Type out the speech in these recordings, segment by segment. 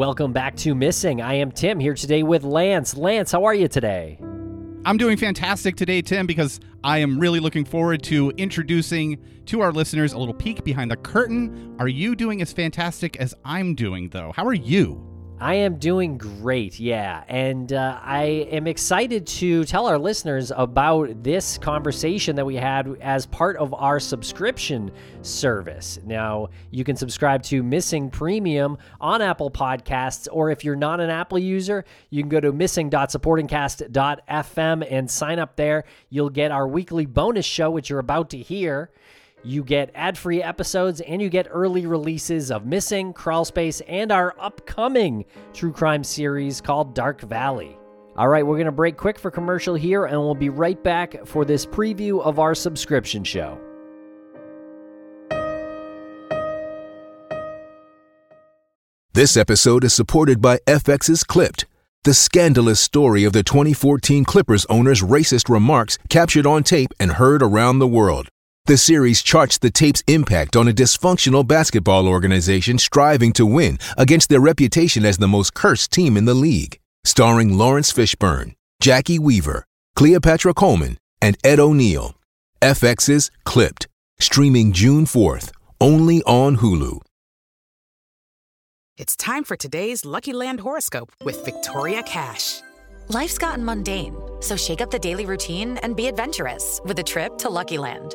Welcome back to Missing. I am Tim here today with Lance. Lance, how are you today? I'm doing fantastic today, Tim, because I am really looking forward to introducing to our listeners a little peek behind the curtain. Are you doing as fantastic as I'm doing, though? How are you? I am doing great, yeah. And uh, I am excited to tell our listeners about this conversation that we had as part of our subscription service. Now, you can subscribe to Missing Premium on Apple Podcasts, or if you're not an Apple user, you can go to missing.supportingcast.fm and sign up there. You'll get our weekly bonus show, which you're about to hear. You get ad free episodes and you get early releases of Missing, Crawlspace, and our upcoming true crime series called Dark Valley. All right, we're going to break quick for commercial here and we'll be right back for this preview of our subscription show. This episode is supported by FX's Clipped, the scandalous story of the 2014 Clippers owner's racist remarks captured on tape and heard around the world. The series charts the tape's impact on a dysfunctional basketball organization striving to win against their reputation as the most cursed team in the league. Starring Laurence Fishburne, Jacki Weaver, Cleopatra Coleman, and Ed O'Neill. FX's Clipped, streaming June 4th, only on Hulu. It's time for today's Lucky Land horoscope with Victoria Cash. Life's gotten mundane, so shake up the daily routine and be adventurous with a trip to Lucky Land.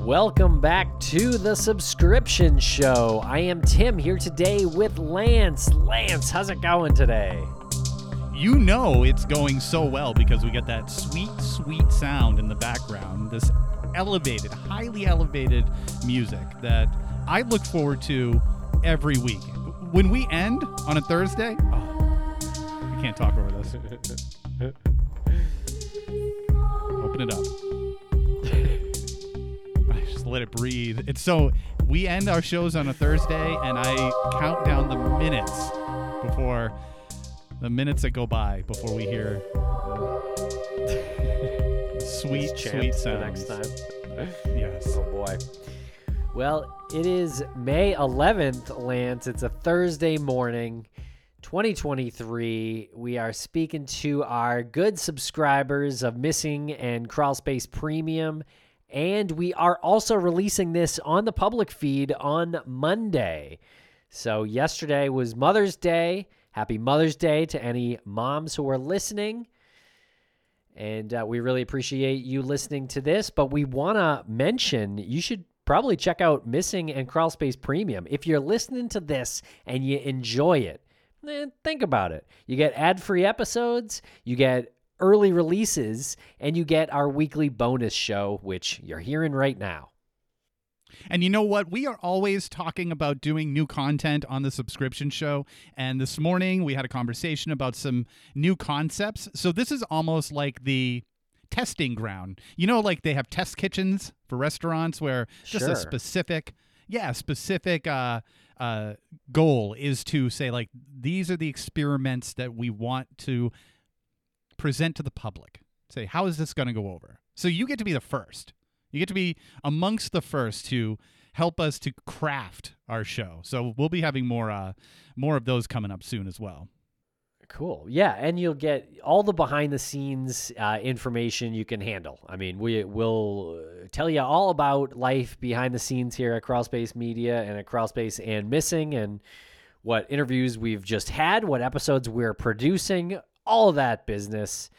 Welcome back to the subscription show. I am Tim here today with Lance. Lance, how's it going today? You know it's going so well because we get that sweet, sweet sound in the background. This elevated, highly elevated music that I look forward to every week. When we end on a Thursday, oh, I can't talk over this. Open it up. Let it breathe. It's so we end our shows on a Thursday, and I count down the minutes before the minutes that go by before we hear the sweet, sweet the sounds. next time. Yes. Oh boy. Well, it is May 11th, Lance. It's a Thursday morning, 2023. We are speaking to our good subscribers of Missing and Crawlspace Premium. And we are also releasing this on the public feed on Monday. So, yesterday was Mother's Day. Happy Mother's Day to any moms who are listening. And uh, we really appreciate you listening to this. But we want to mention you should probably check out Missing and Crawl Space Premium. If you're listening to this and you enjoy it, then think about it. You get ad free episodes, you get early releases, and you get our weekly bonus show, which you're hearing right now. And you know what? We are always talking about doing new content on the subscription show. And this morning we had a conversation about some new concepts. So this is almost like the testing ground. You know, like they have test kitchens for restaurants where just Sure. a specific, yeah, specific uh, uh, goal is to say, like, these are the experiments that we want to present to the public. Say, how is this going to go over? So you get to be the first. You get to be amongst the first to help us to craft our show. So we'll be having more uh more of those coming up soon as well. Cool. Yeah, and you'll get all the behind the scenes uh, information you can handle. I mean, we will uh, tell you all about life behind the scenes here at Crawlspace Media and at Crawlspace and Missing, and what interviews we've just had, what episodes we're producing, all that business.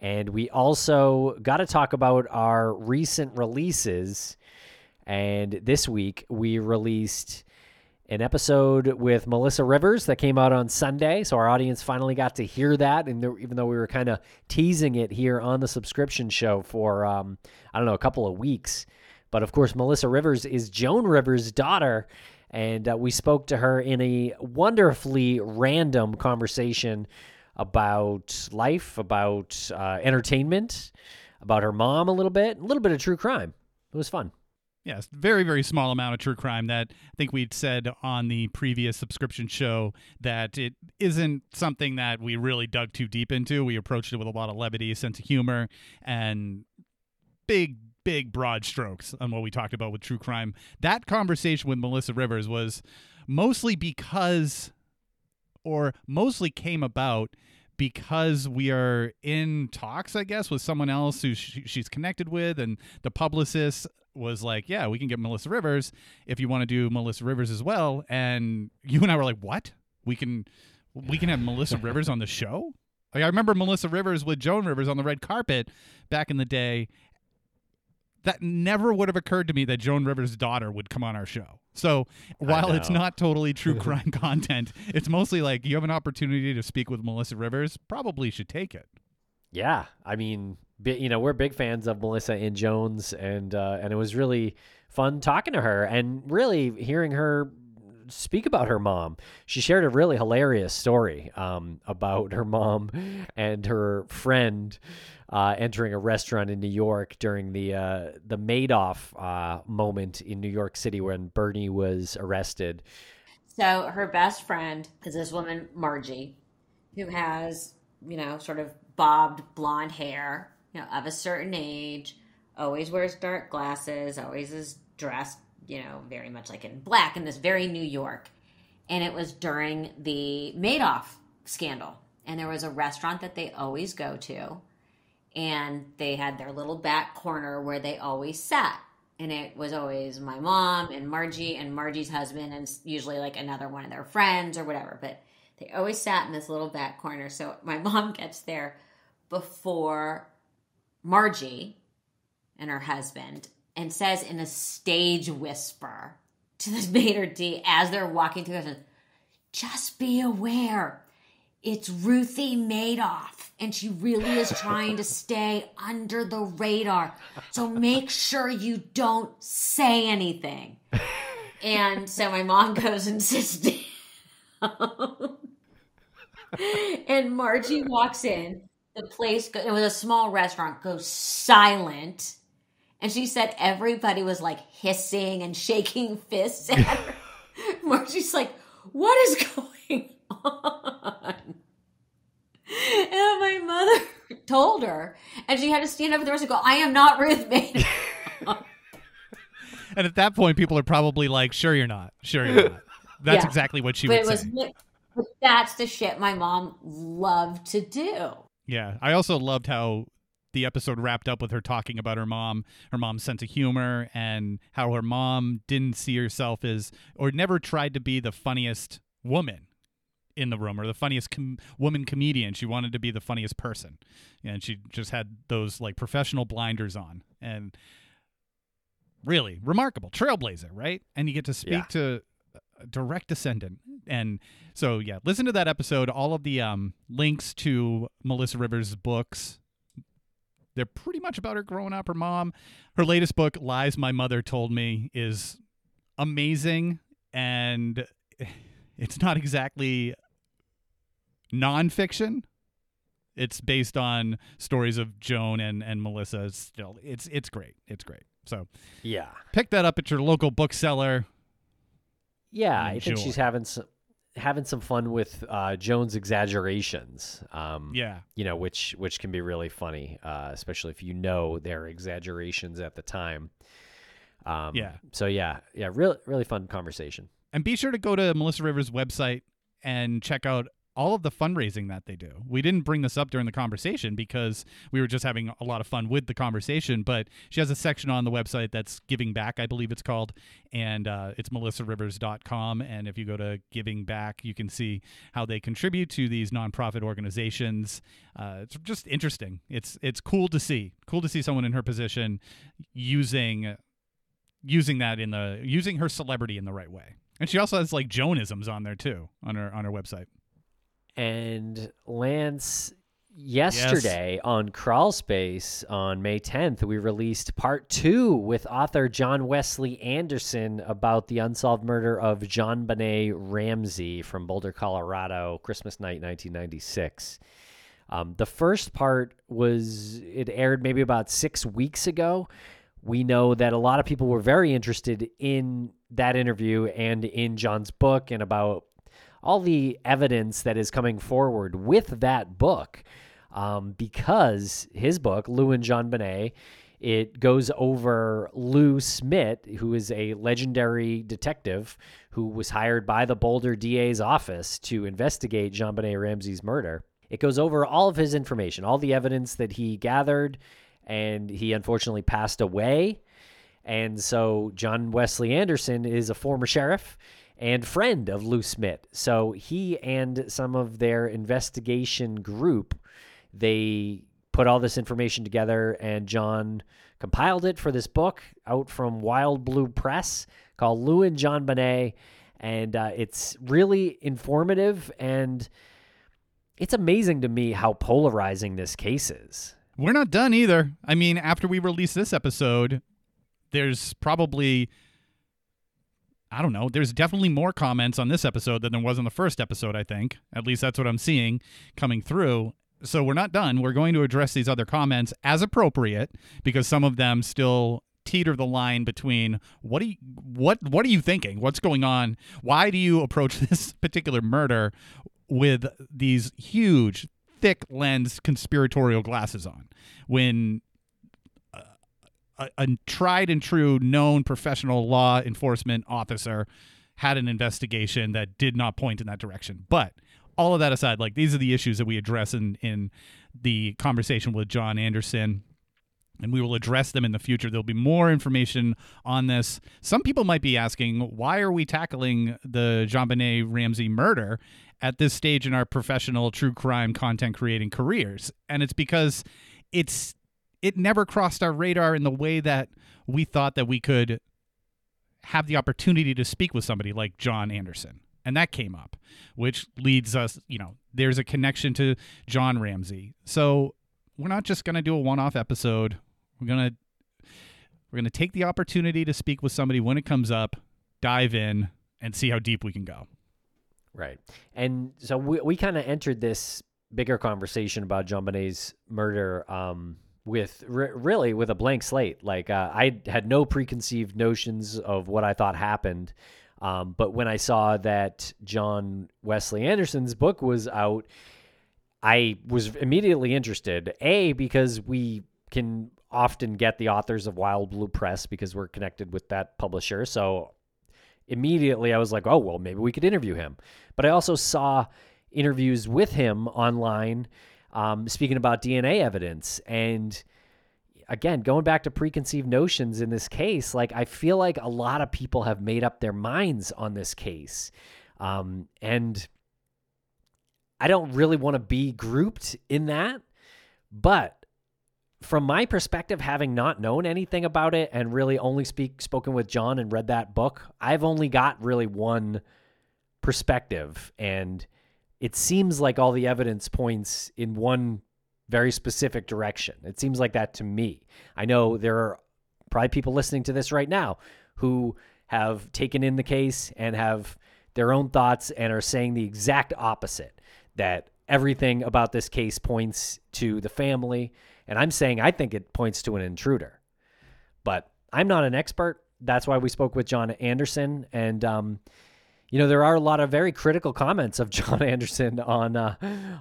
And we also got to talk about our recent releases. And this week we released an episode with Melissa Rivers that came out on Sunday. So our audience finally got to hear that. And there, even though we were kind of teasing it here on the subscription show for, um, I don't know, a couple of weeks. But of course, Melissa Rivers is Joan Rivers' daughter. And uh, we spoke to her in a wonderfully random conversation about life, about uh, entertainment, about her mom a little bit, a little bit of true crime. It was fun. Yes, very, very small amount of true crime that I think we'd said on the previous subscription show that it isn't something that we really dug too deep into. We approached it with a lot of levity, sense of humor, and big, big broad strokes on what we talked about with true crime. That conversation with Melissa Rivers was mostly because, or mostly came about because we are in talks, I guess, with someone else who sh- she's connected with, and the publicist was like, "Yeah, we can get Melissa Rivers if you want to do Melissa Rivers as well." And you and I were like, "What? We can, we can have Melissa Rivers on the show?" Like, I remember Melissa Rivers with Joan Rivers on the red carpet back in the day. That never would have occurred to me that Joan Rivers' daughter would come on our show. So while it's not totally true crime content, it's mostly like you have an opportunity to speak with Melissa Rivers, probably should take it. Yeah, I mean, you know, we're big fans of Melissa and Joan's, and uh, and it was really fun talking to her and really hearing her speak about her mom. She shared a really hilarious story um, about her mom and her friend uh, entering a restaurant in New York during the uh, the Madoff uh, moment in New York City when Bernie was arrested. So her best friend is this woman, Margie, who has, you know, sort of bobbed blonde hair, you know, of a certain age, always wears dark glasses, always is dressed, you know, very much like in black in this very New York. And it was during the Madoff scandal. And there was a restaurant that they always go to. And they had their little back corner where they always sat and it was always my mom and Margie and Margie's husband and usually like another one of their friends or whatever. But they always sat in this little back corner. So my mom gets there before Margie and her husband and says in a stage whisper to this maître d' as they're walking through, the just be aware. It's Ruthie Madoff, and she really is trying to stay under the radar. So make sure you don't say anything. And so my mom goes and sits down. and Margie walks in. The place, it was a small restaurant, goes silent. And she said everybody was like hissing and shaking fists at her. Margie's like, what is going on? And my mother told her, and she had to stand up for the rest and go, I am not Ruth Bader. And at that point, people are probably like, "Sure, you're not. Sure, you're not." That's Yeah. exactly what she but would it was, say. that's the shit my mom loved to do. Yeah, I also loved how the episode wrapped up with her talking about her mom, her mom's sense of humor, and how her mom didn't see herself as, or never tried to be the funniest woman in the room or the funniest com- woman comedian. She wanted to be the funniest person, and she just had those like professional blinders on, and really remarkable trailblazer, right? And you get to speak Yeah. to a direct descendant, and so yeah, listen to that episode. All of the um, links to Melissa Rivers' books. They're pretty much about her growing up. Her mom, her latest book, "Lies My Mother Told Me," is amazing, and it's not exactly nonfiction. It's based on stories of Joan and and Melissa. It's still, it's it's great. It's great. So Yeah. pick that up at your local bookseller. Yeah, I think she's having some having some fun with uh, Joan's exaggerations. Um, Yeah. you know, which which can be really funny, uh, especially if you know their exaggerations at the time. Um, Yeah. So yeah, yeah, really really fun conversation. And be sure to go to Melissa Rivers' website and check out all of the fundraising that they do. We didn't bring this up during the conversation because we were just having a lot of fun with the conversation, but she has a section on the website that's Giving Back, I believe it's called, and uh, it's melissarivers.com. And if you go to Giving Back, you can see how they contribute to these nonprofit organizations. Uh, it's just interesting. It's it's cool to see. Cool to see someone in her position using using that in the using her celebrity in the right way. And she also has like Joanisms on there too on her on her website. And Lance, yesterday on Crawl Space on May 10th, we released part two with author John Wesley Anderson about the unsolved murder of JonBenét Ramsey from Boulder, Colorado, Christmas night, 1996. Um, the first part was, it aired maybe about six weeks ago. We know that a lot of people were very interested in that interview and in John's book and about all the evidence that is coming forward with that book um, because his book, Lou and JonBenét, it goes over Lou Smit, who is a legendary detective who was hired by the Boulder DA's office to investigate JonBenét Ramsey's murder. It goes over all of his information, all the evidence that he gathered, and he unfortunately passed away. And so John Wesley Anderson is a former sheriff and friend of Lou Smit. So he and some of their investigation group, they put all this information together, and John compiled it for this book out from Wild Blue Press called Lou and JonBenét, and uh, it's really informative and it's amazing to me how polarizing this case is. We're not done either. I mean, after we release this episode, there's probably I don't know. There's definitely more comments on this episode than there was on the first episode, I think. At least that's what I'm seeing coming through. So we're not done. We're going to address these other comments as appropriate because some of them still teeter the line between what do you, what what are you thinking? What's going on? Why do you approach this particular murder with these huge thick lens conspiratorial glasses on when a, a tried and true known professional law enforcement officer had an investigation that did not point in that direction. But all of that aside, like these are the issues that we address in in the conversation with John Anderson. And we will address them in the future. There'll be more information on this. Some people might be asking, why are we tackling the JonBenét Ramsey murder at this stage in our professional true crime content creating careers? And it's because it's it never crossed our radar in the way that we thought that we could have the opportunity to speak with somebody like John Anderson. And that came up, which leads us, you know, there's a connection to John Ramsey. So we're not just going to do a one off episode. We're going to. We're going to take the opportunity to speak with somebody when it comes up, dive in, and see how deep we can go. Right. And so we, we kind of entered this bigger conversation about JonBenét's murder um, with re- really with a blank slate. Like uh, I had no preconceived notions of what I thought happened. Um, but when I saw that John Wesley Anderson's book was out, I was immediately interested. A because we can often get the authors of Wild Blue Press because we're connected with that publisher. So immediately I was like, oh well, maybe we could interview him. But I also saw interviews with him online um, speaking about DNA evidence. And again, going back to preconceived notions in this case, like I feel like a lot of people have made up their minds on this case. Um, and I don't really want to be grouped in that. But from my perspective, having not known anything about it and really only speak spoken with John and read that book, I've only got really one perspective. And it seems like all the evidence points in one very specific direction. It seems like that to me. I know there are probably people listening to this right now who have taken in the case and have their own thoughts and are saying the exact opposite that everything about this case points to the family. And I'm saying I think it points to an intruder. But I'm not an expert. That's why we spoke with John Anderson. And, um, you know, there are a lot of very critical comments of John Anderson on uh,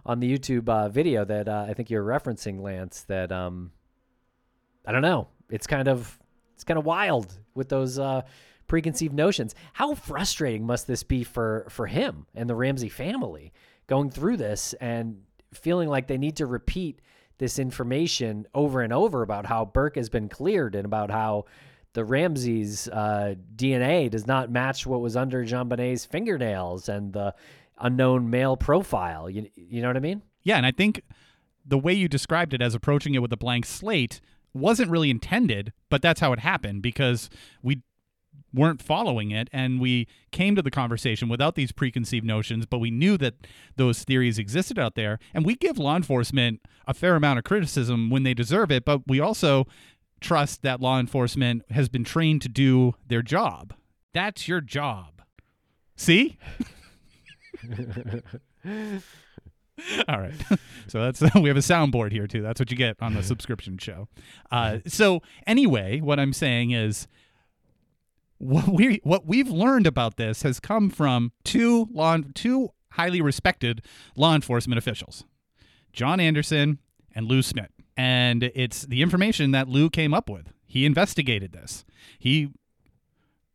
on the YouTube uh, video that uh, I think you're referencing, Lance. That um, I don't know. It's kind of it's kind of wild with those uh, preconceived notions. How frustrating must this be for for him and the Ramsey family going through this and feeling like they need to repeat this information over and over about how Burke has been cleared and about how the Ramsey's uh, DNA does not match what was under JonBenét's fingernails and the unknown male profile. You, you know what I mean? Yeah, and I think the way you described it as approaching it with a blank slate wasn't really intended, but that's how it happened because we weren't following it and we came to the conversation without these preconceived notions but we knew that those theories existed out there and we give law enforcement a fair amount of criticism when they deserve it but we also trust that law enforcement has been trained to do their job. That's your job. See? All right. So that's we have a soundboard here too. That's what you get on the subscription show. Uh, so anyway what i'm saying is what we what we've learned about this has come from two law two highly respected law enforcement officials, John Anderson and Lou Smit. And it's the information that Lou came up with. He investigated this. He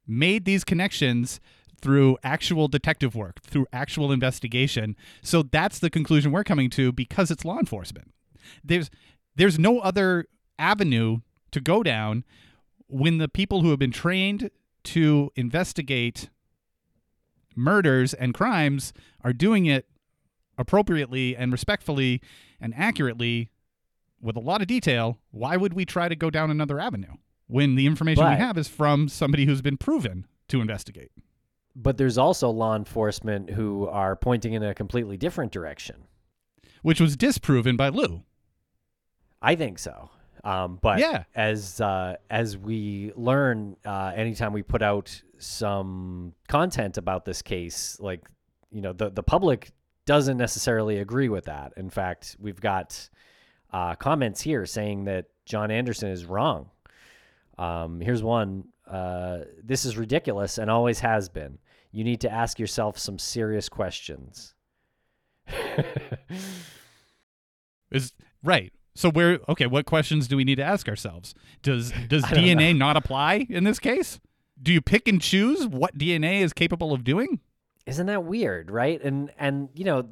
made these connections through actual detective work, through actual investigation. So that's the conclusion we're coming to because it's law enforcement. There's there's no other avenue to go down when the people who have been trained to investigate murders and crimes are doing it appropriately and respectfully and accurately with a lot of detail, why would we try to go down another avenue when the information But- we have is from somebody who's been proven to investigate? But there's also law enforcement who are pointing in a completely different direction. Which was disproven by Lou. I think so. Um, but Yeah. as uh, as we learn, uh, anytime we put out some content about this case, like you know, the the public doesn't necessarily agree with that. In fact, we've got uh, comments here saying that John Anderson is wrong. Um, here's one. Uh, this is ridiculous and always has been. You need to ask yourself some serious questions. Is right. So where okay, what questions do we need to ask ourselves? Does does DNA not apply in this case? Do you pick and choose what DNA is capable of doing? Isn't that weird, right? And and you know,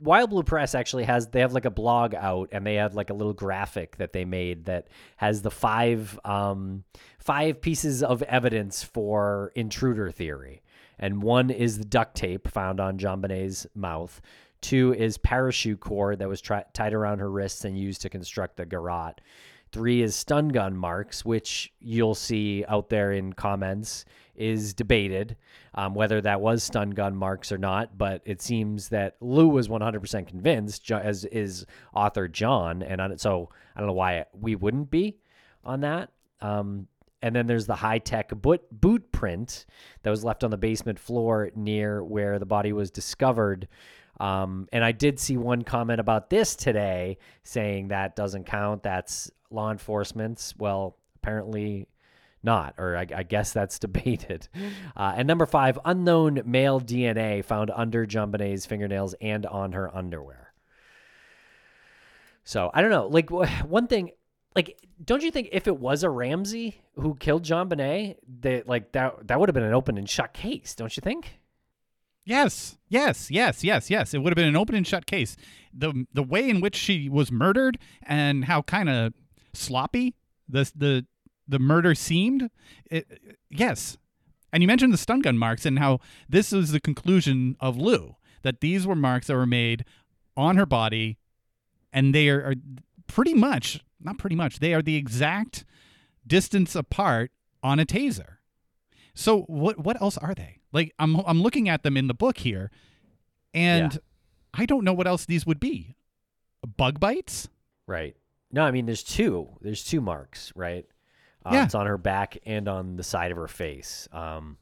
Wild Blue Press actually has they have like a blog out and they have like a little graphic that they made that has the five um five pieces of evidence for intruder theory. And one is the duct tape found on Bonet's mouth. Two is parachute cord that was tied around her wrists and used to construct the garrote. Three is stun gun marks, which you'll see out there in comments is debated um, whether that was stun gun marks or not. But it seems that Lou was 100% convinced, as is author John. And so I don't know why we wouldn't be on that. Um, and then there's the high tech boot, boot print that was left on the basement floor near where the body was discovered. Um, and I did see one comment about this today saying that doesn't count. That's law enforcement's. Well, apparently not, or I, I guess that's debated. Uh, and number five, unknown male DNA found under JonBenét's fingernails and on her underwear. So I don't know. Like one thing, like don't you think if it was a Ramsey who killed JonBenét, that like that that would have been an open and shut case, don't you think? Yes, yes, yes, yes, yes. It would have been an open and shut case. the The way in which she was murdered and how kind of sloppy the the the murder seemed. It, yes, and you mentioned the stun gun marks and how this was the conclusion of Lou that these were marks that were made on her body, and they are, are pretty much not pretty much they are the exact distance apart on a taser. So what what else are they? Like I'm I'm looking at them in the book here, and Yeah. I don't know what else these would be. Bug bites? Right. No, I mean there's two. There's two marks, right? Uh, Yeah. It's on her back and on the side of her face. Um,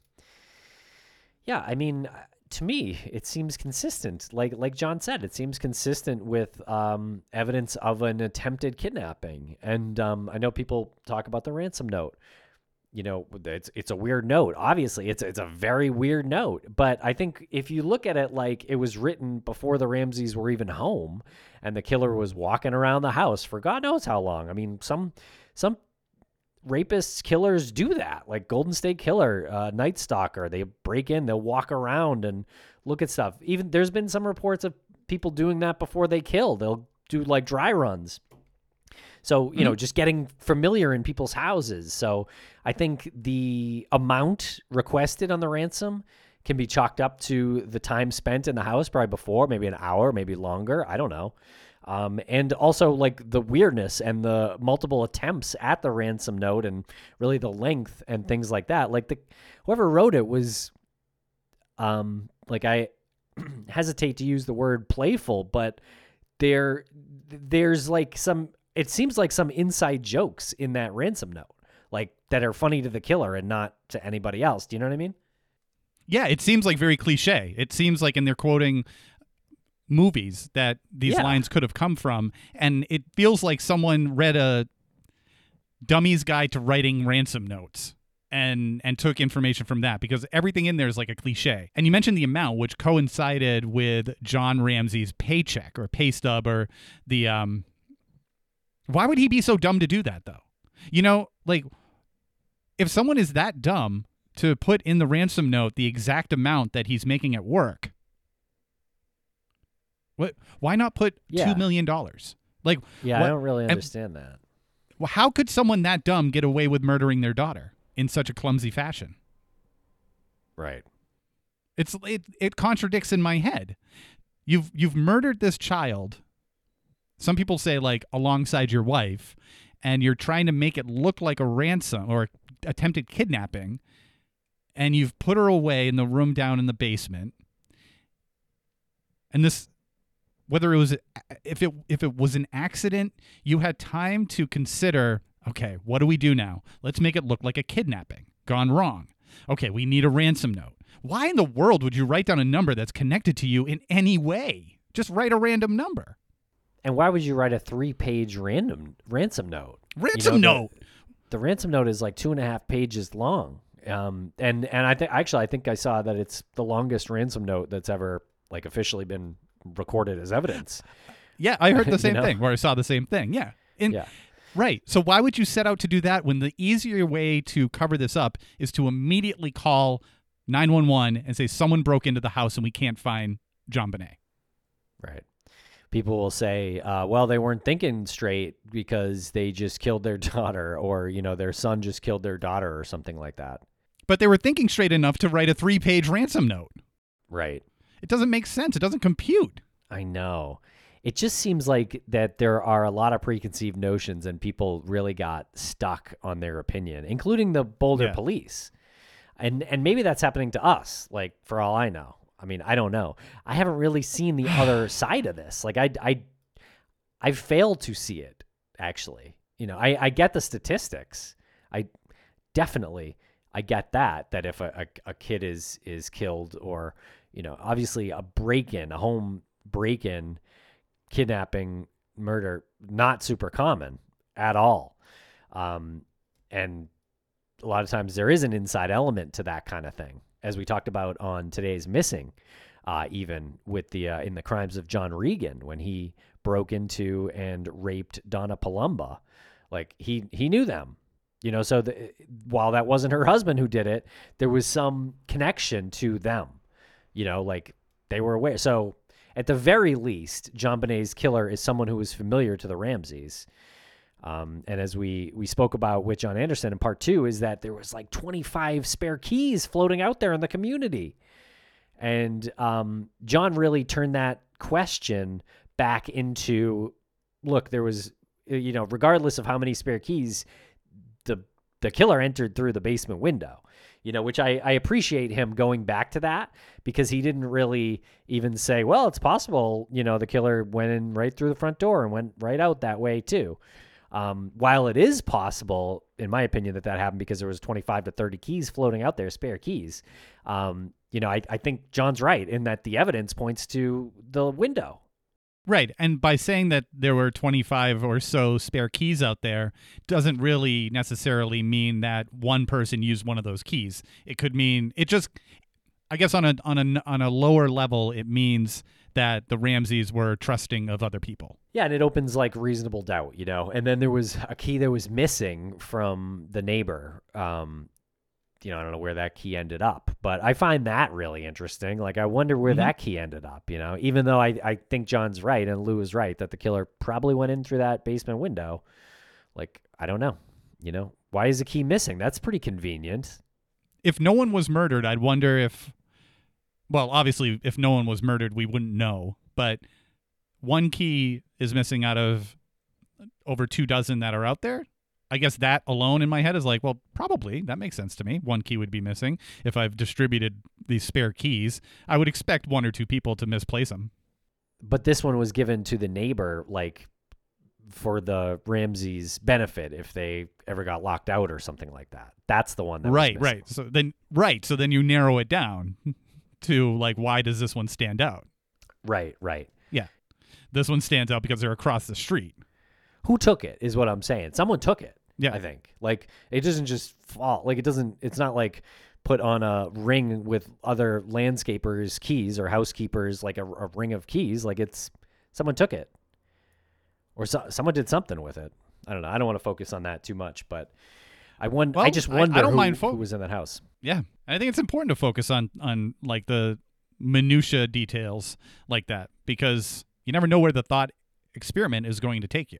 yeah, I mean, uh, to me, it seems consistent. Like like John said, it seems consistent with um, evidence of an attempted kidnapping. And um, I know people talk about the ransom note. You know, it's it's a weird note. Obviously, it's it's a very weird note. But I think if you look at it like it was written before the Ramseys were even home, and the killer was walking around the house for God knows how long. I mean, some some rapists, killers do that. Like Golden State Killer, uh, Night Stalker, they break in, they'll walk around and look at stuff. Even there's been some reports of people doing that before they kill. They'll do like dry runs. So, you know, just getting familiar in people's houses. So, I think the amount requested on the ransom can be chalked up to the time spent in the house, probably before, maybe an hour, maybe longer. I don't know. Um, and also like the weirdness and the multiple attempts at the ransom note and really the length and things like that. Like the whoever wrote it was, um, like I hesitate to use the word playful, but there, there's like some. It seems like some inside jokes in that ransom note, like that are funny to the killer and not to anybody else. Do you know what I mean? Yeah, it seems like very cliche. It seems like, and they're quoting movies that these Yeah. lines could have come from, and it feels like someone read a dummy's guide to writing ransom notes and and took information from that because everything in there is like a cliche. And you mentioned the amount, which coincided with John Ramsey's paycheck or pay stub or the um. Why would he be so dumb to do that though? You know, like if someone is that dumb to put in the ransom note the exact amount that he's making at work, what? Why not put Yeah. two million dollars? Like, Yeah, what- I don't really and- understand that. well, how could someone that dumb get away with murdering their daughter in such a clumsy fashion? Right. It's it it contradicts in my head. You've you've murdered this child. Some people say like alongside your wife, and you're trying to make it look like a ransom or attempted kidnapping, and you've put her away in the room down in the basement. And this whether it was if it if it was an accident, you had time to consider, okay, what do we do now? Let's make it look like a kidnapping gone wrong. Okay, we need a ransom note. Why in the world would you write down a number that's connected to you in any way? Just write a random number. And why would you write a three-page random ransom note? You Ransom know, note. The, the ransom note is like two and a half pages long. Um, and and I think actually I think I saw that it's the longest ransom note that's ever like officially been recorded as evidence. Yeah, I heard the You same know? thing where I saw the same thing. Yeah. And Yeah. right. So why would you set out to do that when the easier way to cover this up is to immediately call 911 and say someone broke into the house and we can't find JonBenét? Right. People will say, uh, well, they weren't thinking straight because they just killed their daughter, or, you know, their son just killed their daughter, or something like that. But they were thinking straight enough to write a 3-page ransom note. Right. It doesn't make sense. It doesn't compute. I know. It just seems like that there are a lot of preconceived notions, and people really got stuck on their opinion, including the Boulder Yeah. police. And and maybe that's happening to us. Like for all I know. I mean, I don't know. I haven't really seen the other side of this. Like I I I failed to see it actually. You know, I I get the statistics. I definitely I get that that if a, a, a kid is is killed or you know obviously a break in a home break in kidnapping murder not super common at all. Um, and a lot of times there is an inside element to that kind of thing as we talked about on today's missing uh, even with the uh, in the crimes of John Regan when he broke into and raped Donna Palumba. Like he he knew them you know so the, while that wasn't her husband who did it there was some connection to them you know like they were aware. So at the very least JonBenét's killer is someone who was familiar to the ramseys. Um, and as we we spoke about with john anderson in part two is that there was like 25 spare keys floating out there in the community. And um, john really turned that question back into look there was you know regardless of how many spare keys the the killer entered through the basement window you know which I, I appreciate him going back to that because he didn't really even say well it's possible you know the killer went in right through the front door and went right out that way too. Um, while it is possible in my opinion that that happened because there was 25 to 30 keys floating out there spare keys um, you know I, I think john's right in that the evidence points to the window Right. And by saying that there were 25 or so spare keys out there doesn't really necessarily mean that one person used one of those keys. It could mean it just I guess on a on a on a lower level it means that the Ramseys were trusting of other people. Yeah, and it opens like reasonable doubt, you know. And then there was a key that was missing from the neighbor. Um, you know, I don't know where that key ended up, but I find that really interesting. Like, I wonder where Mhm. that key ended up. You know, even though I I think John's right and Lou is right that the killer probably went in through that basement window. Like, I don't know. You know, why is the key missing? That's pretty convenient. If no one was murdered, I'd wonder if well, obviously if no one was murdered, we wouldn't know, but one key is missing out of over two dozen that are out there. I guess that alone in my head is like, well, probably that makes sense to me. One key would be missing if I've distributed these spare keys. I would expect one or two people to misplace them. But this one was given to the neighbor, like for the Ramseys' benefit if they ever got locked out or something like that. That's the one that right, right. So then, right. So then you narrow it down to like, why does this one stand out? right, right. Yeah, this one stands out because they're across the street. Who took it is what I'm saying. Someone took it. Yeah. I think like it doesn't just fall. Like it doesn't. It's not like put on a ring with other landscapers' keys or housekeepers, like a, a ring of keys. Like it's someone took it, or so, someone did something with it. I don't know. I don't want to focus on that too much, but I won. I Well, just I- I don't who, mind fo- who was in that house. Yeah, I think it's important to focus on on like the minutia details like that because you never know where the thought experiment is going to take you.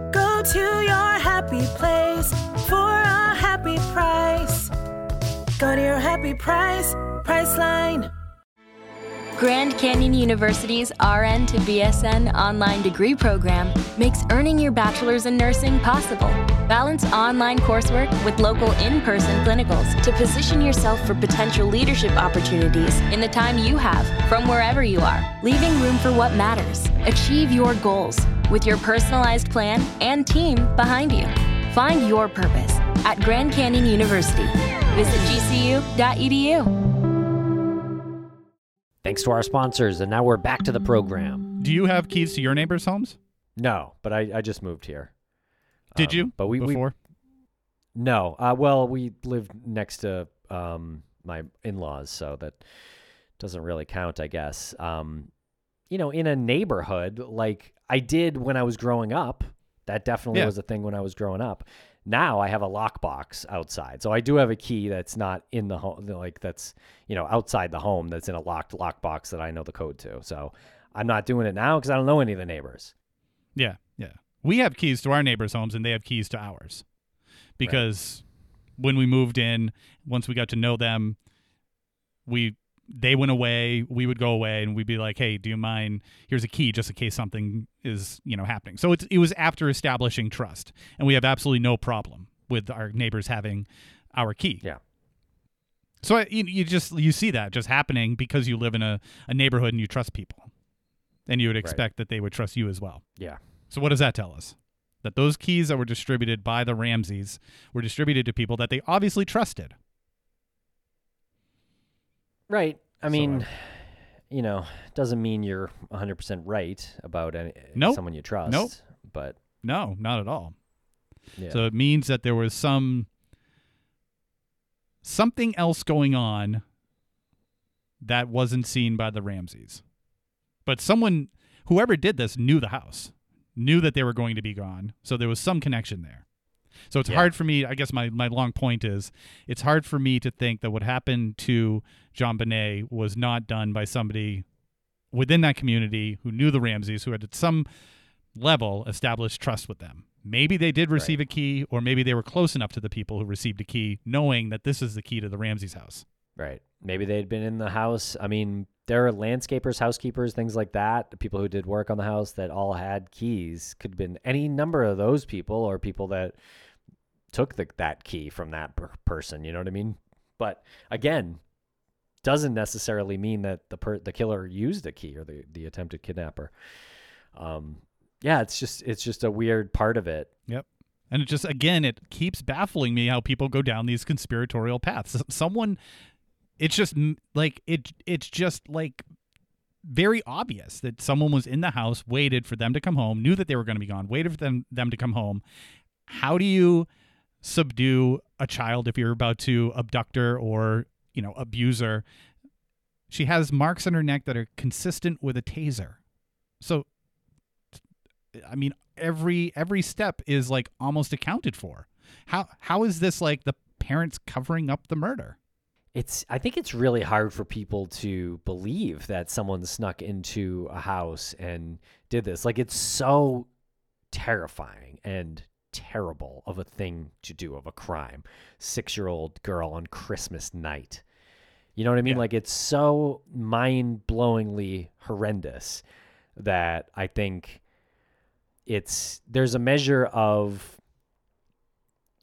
Go to your happy place for a happy price. Go to your happy price, Priceline. Grand Canyon University's RN to BSN online degree program makes earning your bachelor's in nursing possible. Balance online coursework with local in person clinicals to position yourself for potential leadership opportunities in the time you have from wherever you are, leaving room for what matters. Achieve your goals with your personalized plan and team behind you. Find your purpose at Grand Canyon University. Visit gcu.edu. Thanks to our sponsors, and now we're back to the program. Do you have keys to your neighbors' homes? No, but I, I just moved here. Did Um, you? But we, we before. No. Uh, well, we lived next to um, my in laws, so that doesn't really count, I guess. Um, you know, in a neighborhood, like I did when I was growing up, that definitely Yeah. was a thing when I was growing up. Now I have a lockbox outside. So I do have a key that's not in the home, like that's, you know, outside the home that's in a locked lockbox that I know the code to. So I'm not doing it now because I don't know any of the neighbors. Yeah, yeah. We have keys to our neighbors' homes and they have keys to ours. Because when we moved in, once we got to know them, we they went away, we would go away and we'd be like, "Hey, do you mind here's a key just in case something is, you know, happening." So it's it was after establishing trust. And we have absolutely no problem with our neighbors having our key. Yeah. So I, you, you just you see that just happening because you live in a, a neighborhood and you trust people. And you would expect that they would trust you as well. Yeah. So what does that tell us? That those keys that were distributed by the Ramseys were distributed to people that they obviously trusted. Right. I mean, uh, you know, doesn't mean you're 100% right about any, Nope. someone you trust. Nope. But No, not at all. yeah. So it means that there was some something else going on that wasn't seen by the Ramseys. But someone whoever did this knew the house, knew that they were going to be gone. So there was some connection there. So it's Yeah. hard for me, I guess my, my long point is it's hard for me to think that what happened to JonBenét was not done by somebody within that community who knew the Ramseys, who had at some level established trust with them. Maybe they did receive a key, or maybe they were close enough to the people who received a key, knowing that this is the key to the Ramseys house. Right. Maybe they'd been in the house. I mean, there are landscapers, housekeepers, things like that. People who did work on the house that all had keys could have been any number of those people or people that took the, that key from that per- person. You know what I mean? But again, doesn't necessarily mean that the per- the killer used a key or the, the attempted kidnapper. Um, yeah, it's just it's just a weird part of it. Yep. And it just again, it keeps baffling me how people go down these conspiratorial paths. Someone, it's just like it. It's just like very obvious that someone was in the house, waited for them to come home, knew that they were going to be gone, waited for them them to come home. How do you subdue a child if you're about to abduct her or you know abuse her? She has marks on her neck that are consistent with a taser. So I mean, every every step is like almost accounted for. How how is this like the parents covering up the murder? It's I think it's really hard for people to believe that someone snuck into a house and did this. Like it's so terrifying and terrible of a thing to do of a crime. 6-year-old girl on Christmas night. You know what I mean? Yeah. Like it's so mind-blowingly horrendous that I think it's there's a measure of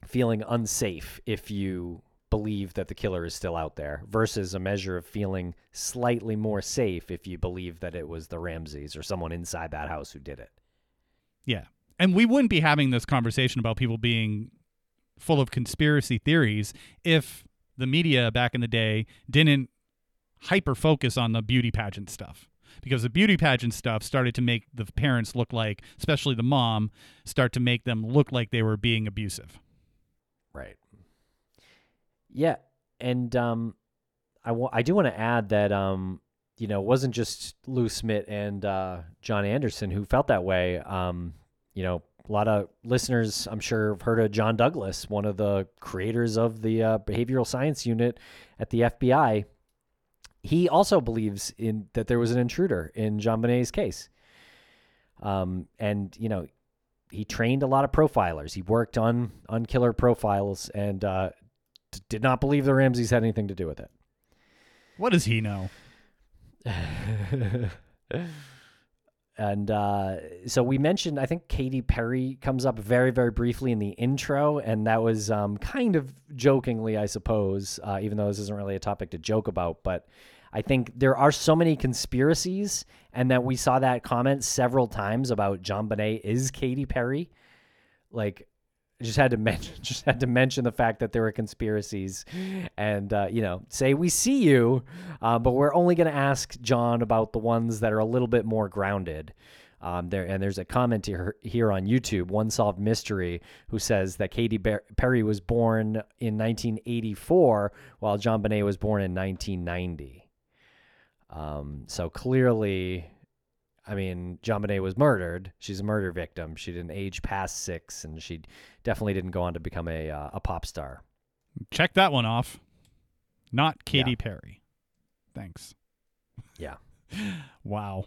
feeling unsafe if you believe that the killer is still out there versus a measure of feeling slightly more safe if you believe that it was the Ramseys or someone inside that house who did it. Yeah. And we wouldn't be having this conversation about people being full of conspiracy theories if the media back in the day didn't hyper focus on the beauty pageant stuff. Because the beauty pageant stuff started to make the parents look like, especially the mom, start to make them look like they were being abusive. Right. Yeah, and um, I I do want to add that um, you know, it wasn't just Lou Smit and uh, John Anderson who felt that way. Um, you know, a lot of listeners, I'm sure, have heard of John Douglas, one of the creators of the uh, behavioral science unit at the FBI. He also believes in that there was an intruder in JonBenét's case. Um, and you know, he trained a lot of profilers. He worked on on killer profiles and uh, d- did not believe the Ramseys had anything to do with it. What does he know? and uh, so we mentioned, I think Katy Perry comes up very, very briefly in the intro, and that was um, kind of jokingly, I suppose, uh, even though this isn't really a topic to joke about. But I think there are so many conspiracies, and that we saw that comment several times about JonBenét is Katy Perry. Like, just had to mention just had to mention the fact that there were conspiracies and uh, you know say we see you uh, but we're only going to ask john about the ones that are a little bit more grounded. Um, there and there's a comment here, here on youtube one solved mystery who says that katy perry was born in 1984 while JonBenét was born in 1990 um, so clearly I mean, JonBenét was murdered. She's a murder victim. She didn't age past six, and she definitely didn't go on to become a uh, a pop star. Check that one off. Not Katy Yeah. Perry. Thanks. Yeah. Wow.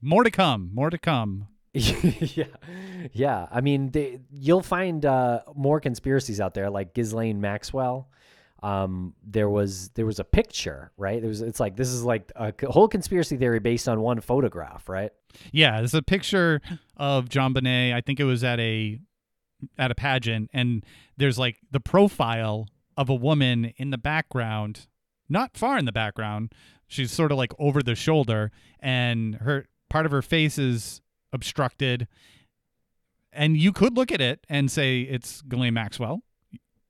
More to come. More to come. yeah, yeah. I mean, they, you'll find uh, more conspiracies out there, like Ghislaine Maxwell. Um, there was there was a picture, right? There was. It's like this is like a whole conspiracy theory based on one photograph, right? Yeah, there's a picture of JonBenét. I think it was at a at a pageant, and there's like the profile of a woman in the background, not far in the background. She's sort of like over the shoulder, and her part of her face is obstructed. And you could look at it and say it's Ghislaine Maxwell.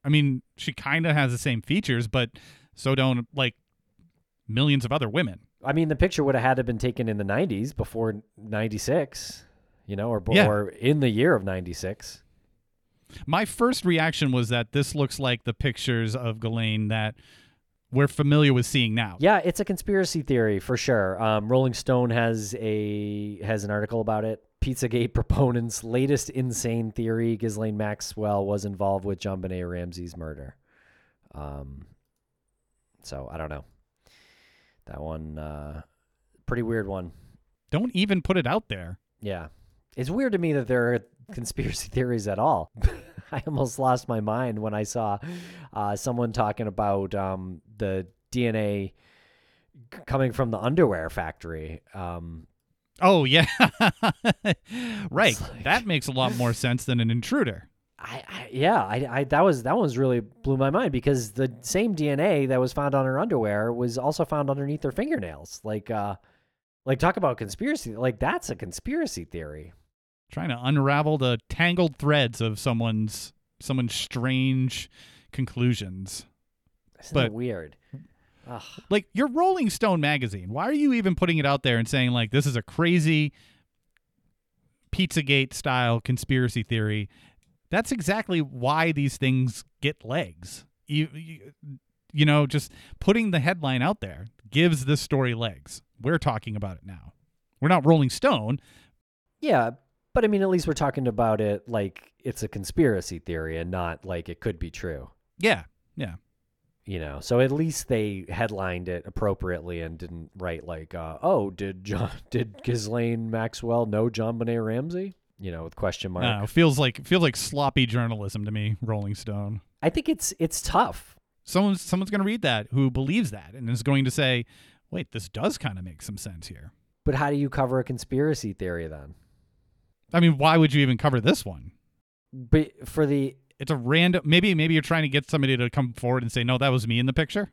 I mean, she kind of has the same features, but so don't like millions of other women. I mean, the picture would have had to have been taken in the '90s before '96, you know, or, Yeah. or in the year of '96. My first reaction was that this looks like the pictures of Ghislaine that we're familiar with seeing now. Yeah, it's a conspiracy theory for sure. Um, Rolling Stone has a has an article about it. Pizzagate proponents' latest insane theory: Ghislaine Maxwell was involved with JonBenét Ramsey's murder. Um, so I don't know. That one, uh, pretty weird one. Don't even put it out there. Yeah, it's weird to me that there are conspiracy theories at all. I almost lost my mind when I saw uh, someone talking about um, the DNA coming from the underwear factory. Um, Oh yeah, right. Like- that makes a lot more sense than an intruder. I, I yeah, I, I that was that was really blew my mind because the same DNA that was found on her underwear was also found underneath her fingernails. Like, uh, like talk about conspiracy. Like that's a conspiracy theory. Trying to unravel the tangled threads of someone's someone's strange conclusions. Isn't But- weird? Ugh. Like your Rolling Stone magazine. Why are you even putting it out there and saying like this is a crazy Pizzagate style conspiracy theory? That's exactly why these things get legs. You, you you know, just putting the headline out there gives this story legs. We're talking about it now. We're not Rolling Stone. Yeah, But I mean, at least we're talking about it like it's a conspiracy theory and not like it could be true. Yeah, yeah. You know, so at least they headlined it appropriately and didn't write like, uh, "Oh, did John, did Ghislaine Maxwell know JonBenét Ramsey?" You know, with question mark. No, feels like feels like sloppy journalism to me. Rolling Stone. I think it's it's tough. Someone's someone's going to read that who believes that and is going to say, "Wait, this does kind of make some sense here." But how do you cover a conspiracy theory then? I mean, why would you even cover this one? But for the It's a random. Maybe maybe you're trying to get somebody to come forward and say, "No, that was me in the picture."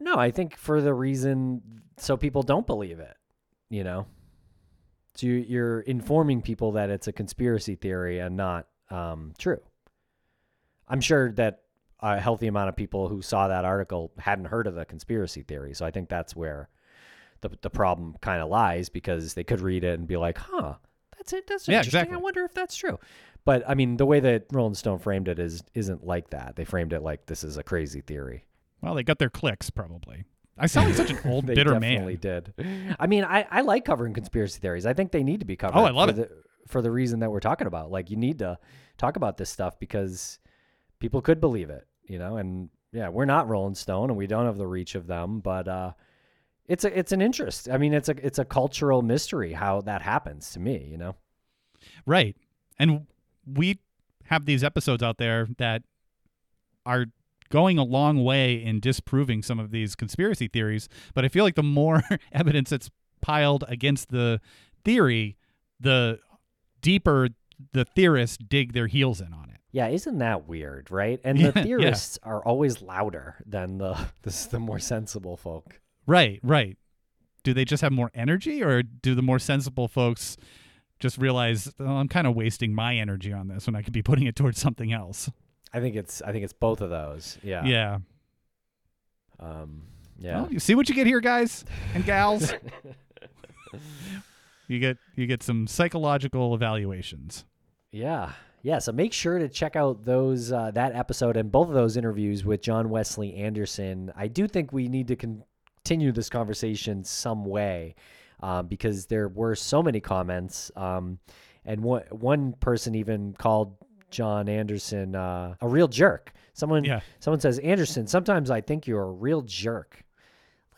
no, I think for the reason so people don't believe it. You know, so you, you're informing people that it's a conspiracy theory and not um, true. I'm sure that a healthy amount of people who saw that article hadn't heard of the conspiracy theory. So I think that's where the the problem kind of lies because they could read it and be like, "Huh, that's it. That's Yeah, interesting. exactly. I wonder if that's true." But I mean, the way that Rolling Stone framed it is isn't like that. They framed it like this is a crazy theory. Well, they got their clicks probably. I sound like such an old they bitter definitely man. did. I mean, I, I like covering conspiracy theories. I think they need to be covered. Oh, I love for it. The, for the reason that we're talking about. Like, you need to talk about this stuff because people could believe it, you know? And yeah, we're not Rolling Stone and we don't have the reach of them, but uh, it's a it's an interest. I mean, it's a it's a cultural mystery how that happens to me, you know? Right. And we have these episodes out there that are going a long way in disproving some of these conspiracy theories. But I feel like the more evidence that's piled against the theory, the deeper the theorists dig their heels in on it. Yeah, isn't that weird, right? And the yeah. theorists are always louder than the the, the more sensible folk. Right, right. Do they just have more energy or do the more sensible folks just realize oh, I'm kind of wasting my energy on this when I could be putting it towards something else? I think it's I think it's both of those. Yeah. Yeah. Um yeah. Well, you see what you get here, guys and gals. you get you get some psychological evaluations. Yeah. Yeah. So make sure to check out those uh, that episode and both of those interviews with John Wesley Anderson. I do think we need to continue this conversation some way um, because there were so many comments, um, and one one person even called John Anderson uh, a real jerk. Someone Yeah. someone says Anderson. Sometimes I think you're a real jerk.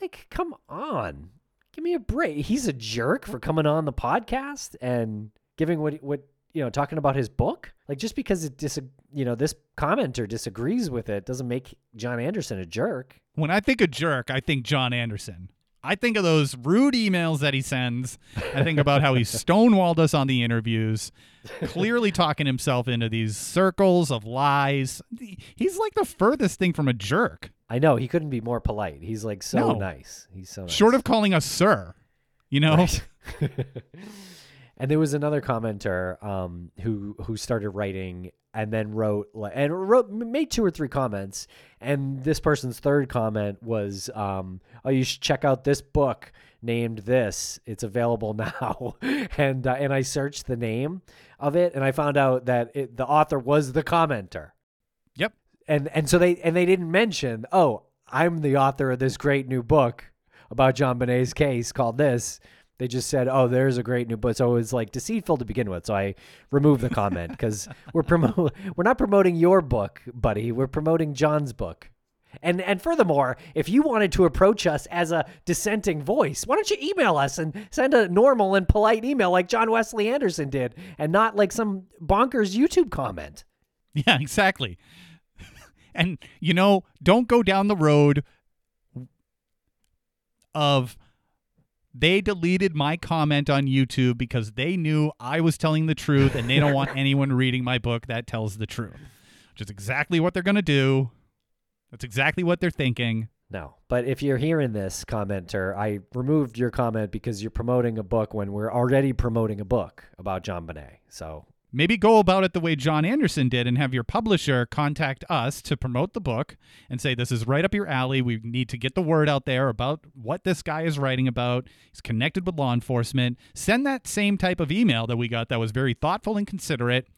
Like, come on, give me a break. He's a jerk for coming on the podcast and giving what what you know talking about his book. Like, just because it dis you know this commenter disagrees with it doesn't make John Anderson a jerk. When I think of jerk, I think John Anderson. I think of those rude emails that he sends. I think about how he stonewalled us on the interviews, clearly talking himself into these circles of lies. He's like the furthest thing from a jerk, I know he couldn't be more polite. He's like so No. nice. He's so nice. short of calling us sir. You know? Right. and there was another commenter um, who who started writing and then wrote and wrote made two or three comments. And this person's third comment was, um, "Oh, you should check out this book named this. It's available now." and uh, and I searched the name of it, and I found out that it, the author was the commenter Yep. and and so they and they didn't mention, oh, I'm the author of this great new book about JonBenét's case called this. They just said, "Oh, there's a great new book." So it was like deceitful to begin with. So I removed the comment because we're promo- we're not promoting your book, buddy. We're promoting John's book. And and furthermore, if you wanted to approach us as a dissenting voice, why don't you email us and send a normal and polite email like John Wesley Anderson did, and not like some bonkers YouTube comment? Yeah, exactly. and you know, don't go down the road of they deleted my comment on YouTube because they knew I was telling the truth and they don't want anyone reading my book that tells the truth. Which is exactly what they're going to do. That's exactly what they're thinking. No, but if you're hearing this commenter, I removed your comment because you're promoting a book when we're already promoting a book about JonBenét. So Maybe go about it the way John Anderson did and have your publisher contact us to promote the book and say, This is right up your alley. We need to get the word out there about what this guy is writing about. He's connected with law enforcement. Send that same type of email that we got that was very thoughtful and considerate,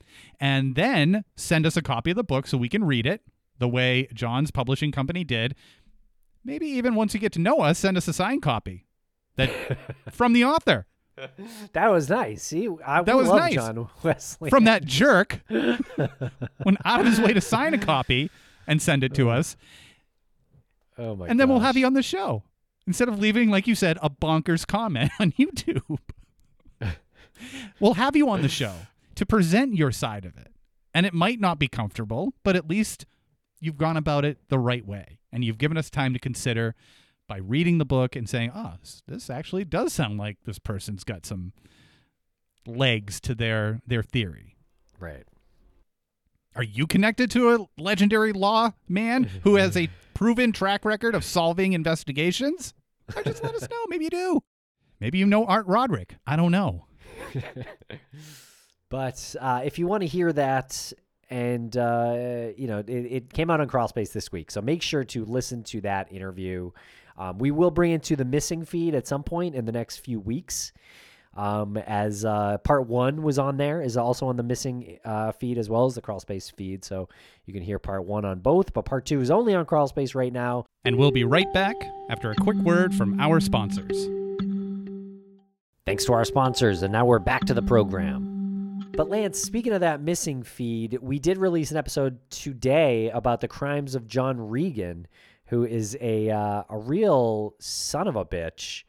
and then send us a copy of the book so we can read it the way John's publishing company did. Maybe even once you get to know us, send us a signed copy that from the author. That was nice. See, I That was love nice. John Wesley From that jerk went out of his way to sign a copy and send it to oh. us. Oh my! and then we'll have you on the show instead of leaving, like you said, a bonkers comment on YouTube. we'll have you on the show to present your side of it, and it might not be comfortable, but at least you've gone about it the right way, and you've given us time to consider by reading the book and saying, "Oh, this, this actually does sound like this person's got some legs to their their theory." right. Are you connected to a legendary law man who has a proven track record of solving investigations? Or just let us know. Maybe you do. Maybe you know Art Roderick. I don't know. But uh, if you want to hear that, and uh, you know, it, it came out on Crawlspace this week, so make sure to listen to that interview. Um, we will bring into the missing feed at some point in the next few weeks. Um, as uh, part one was on there, is also on the missing uh, feed as well as the Crawlspace feed, so you can hear part one on both. But part two is only on Crawlspace right now. And we'll be right back after a quick word from our sponsors. Thanks to our sponsors, and now we're back to the program. But Lance, speaking of that missing feed, we did release an episode today about the crimes of John Regan, who is a uh, a real son of a bitch,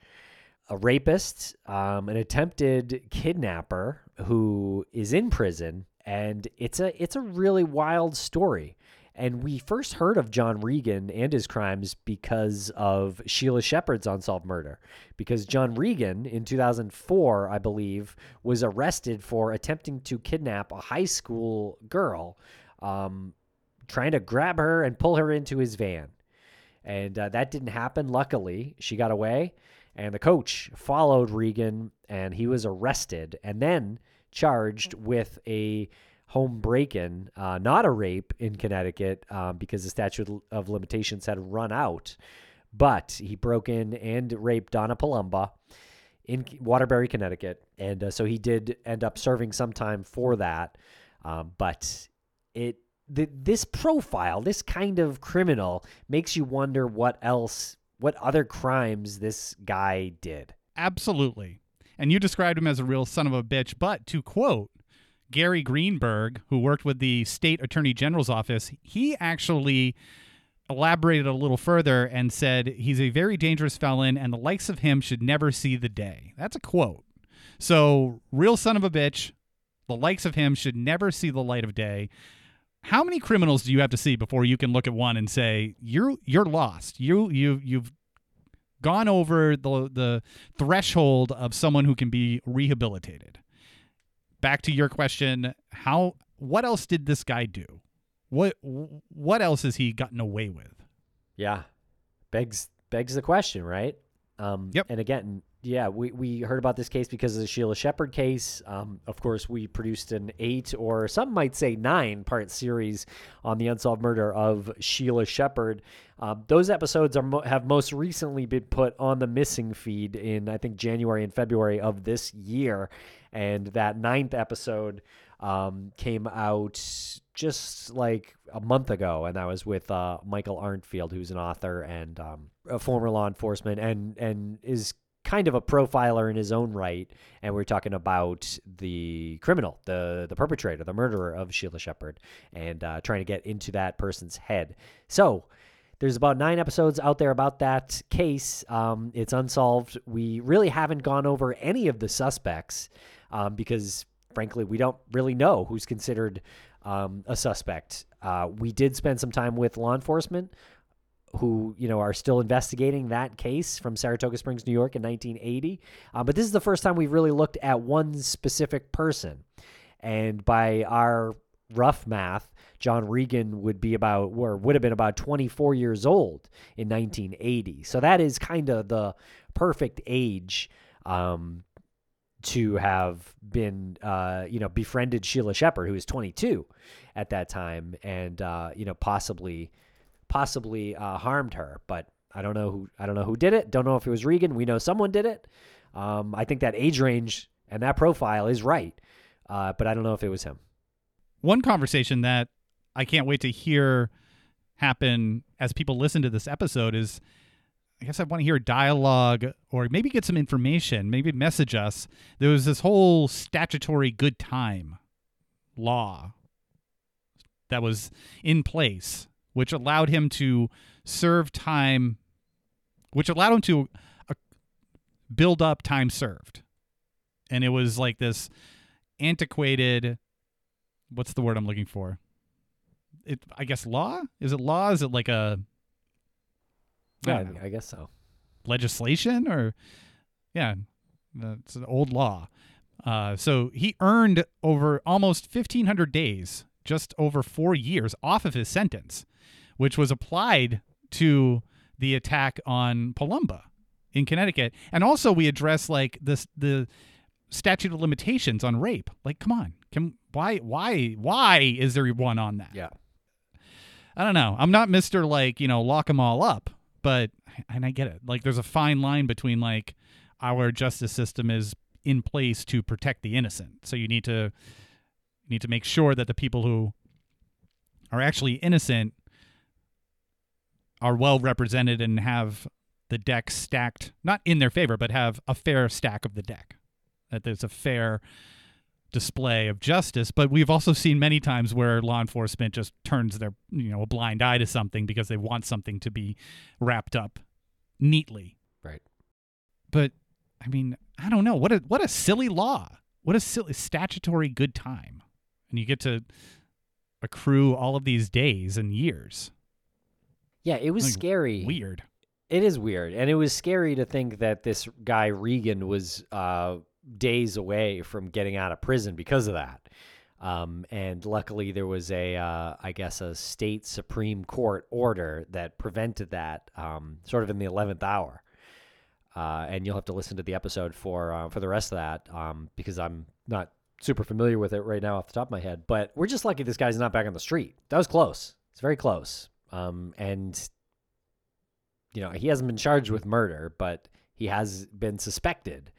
a rapist, um, an attempted kidnapper who is in prison, and it's a it's a really wild story. And we first heard of John Regan and his crimes because of Sheila Shepard's unsolved murder. Because John Regan, in 2004, I believe, was arrested for attempting to kidnap a high school girl, um, trying to grab her and pull her into his van. And uh, that didn't happen. Luckily, she got away. And the coach followed Regan and he was arrested and then charged with a home break in, uh, not a rape in Connecticut um, because the statute of limitations had run out. But he broke in and raped Donna Palumba in Waterbury, Connecticut. And uh, so he did end up serving some time for that. Um, but it th- this profile, this kind of criminal, makes you wonder what else, what other crimes this guy did. Absolutely. And you described him as a real son of a bitch. But to quote Gary Greenberg, who worked with the state attorney general's office, he actually elaborated a little further and said he's a very dangerous felon and the likes of him should never see the day. That's a quote. So, real son of a bitch, the likes of him should never see the light of day. How many criminals do you have to see before you can look at one and say you're you're lost? You you you've gone over the the threshold of someone who can be rehabilitated. Back to your question, how what else did this guy do? What what else has he gotten away with? Yeah, begs begs the question, right? Um, Yep. And again, yeah, we, we heard about this case because of the Sheila Shepard case. Um, of course, we produced an eight or some might say nine part series on the unsolved murder of Sheila Shepard. Um, those episodes are mo- have most recently been put on the missing feed in I think January and February of this year, and that ninth episode um, came out just like a month ago, and that was with uh, Michael Arntfield, who's an author and um, a former law enforcement, and and is kind of a profiler in his own right. And we're talking about the criminal, the the perpetrator, the murderer of Sheila Shepard, and uh, trying to get into that person's head. So. There's about nine episodes out there about that case. Um, it's unsolved. We really haven't gone over any of the suspects um, because, frankly, we don't really know who's considered um, a suspect. Uh, we did spend some time with law enforcement who you know are still investigating that case from Saratoga Springs, New York, in 1980. Uh, but this is the first time we've really looked at one specific person, and by our rough math, John Regan would be about or would have been about 24 years old in 1980. So that is kind of the perfect age um, to have been, uh, you know, befriended Sheila Shepard, who was 22 at that time, and uh, you know, possibly, possibly uh, harmed her. But I don't know who. I don't know who did it. Don't know if it was Regan. We know someone did it. Um, I think that age range and that profile is right, uh, but I don't know if it was him. One conversation that I can't wait to hear happen as people listen to this episode is I guess I want to hear dialogue or maybe get some information, maybe message us. There was this whole statutory good time law that was in place, which allowed him to serve time, which allowed him to uh, build up time served. And it was like this antiquated, what's the word I'm looking for? It, I guess law? Is it law? Is it like a? Yeah, don't I guess so. legislation or yeah it's an old law uh, so he earned over almost 1500 days just over four years off of his sentence which was applied to the attack on palumba in connecticut and also we address like this the statute of limitations on rape like come on can why why why is there one on that Yeah. I don't know. I'm not Mr. like, you know, lock them all up, but and I get it. Like there's a fine line between like our justice system is in place to protect the innocent. So you need to you need to make sure that the people who are actually innocent are well represented and have the deck stacked not in their favor, but have a fair stack of the deck. That there's a fair display of justice, but we've also seen many times where law enforcement just turns their you know a blind eye to something because they want something to be wrapped up neatly. Right. But I mean, I don't know what a what a silly law, what a silly statutory good time, and you get to accrue all of these days and years. Yeah, it was Like, scary. Weird. It is weird, and it was scary to think that this guy Regan was uh, days away from getting out of prison because of that. Um, and luckily, there was a, uh, I guess, a state supreme court order that prevented that, um, sort of in the eleventh hour. Uh, and you'll have to listen to the episode for uh, for the rest of that um, because I'm not super familiar with it right now off the top of my head. But we're just lucky this guy's not back on the street. That was close. It's very close. Um, and you know, he hasn't been charged with murder, but he has been suspected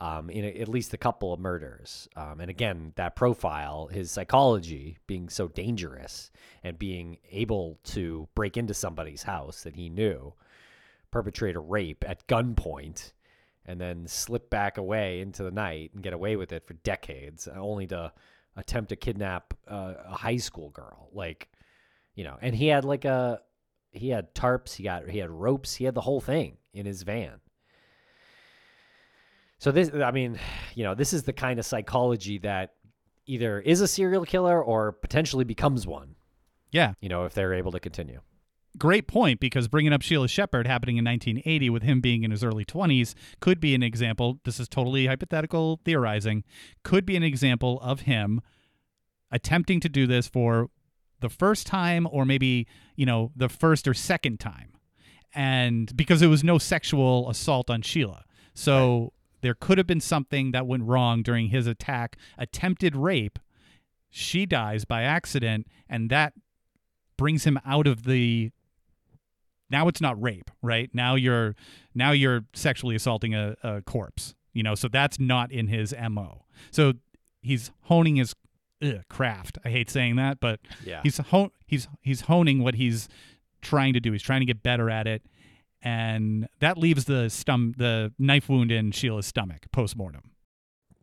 um, in a, at least a couple of murders. Um, and again, that profile, his psychology being so dangerous and being able to break into somebody's house that he knew, perpetrate a rape at gunpoint, and then slip back away into the night and get away with it for decades, only to attempt to kidnap uh, a high school girl. Like, you know, and he had like a he had tarps, he got he had ropes, he had the whole thing in his van. So this I mean, you know, this is the kind of psychology that either is a serial killer or potentially becomes one, Yeah. you know, if they're able to continue. great point because bringing up Sheila Shepard happening in 1980 with him being in his early 20s could be an example. This is totally hypothetical theorizing. Could be an example of him attempting to do this for the first time or maybe, you know, the first or second time. And because there was no sexual assault on Sheila. So there could have been something that went wrong during his attack, attempted rape. She dies by accident and that brings him out of the now it's not rape right now you're now you're sexually assaulting a, a corpse you know so that's not in his mo so he's honing his ugh, craft i hate saying that but Yeah. he's ho- he's he's honing what he's trying to do he's trying to get better at it and that leaves the stum the knife wound in sheila's stomach post-mortem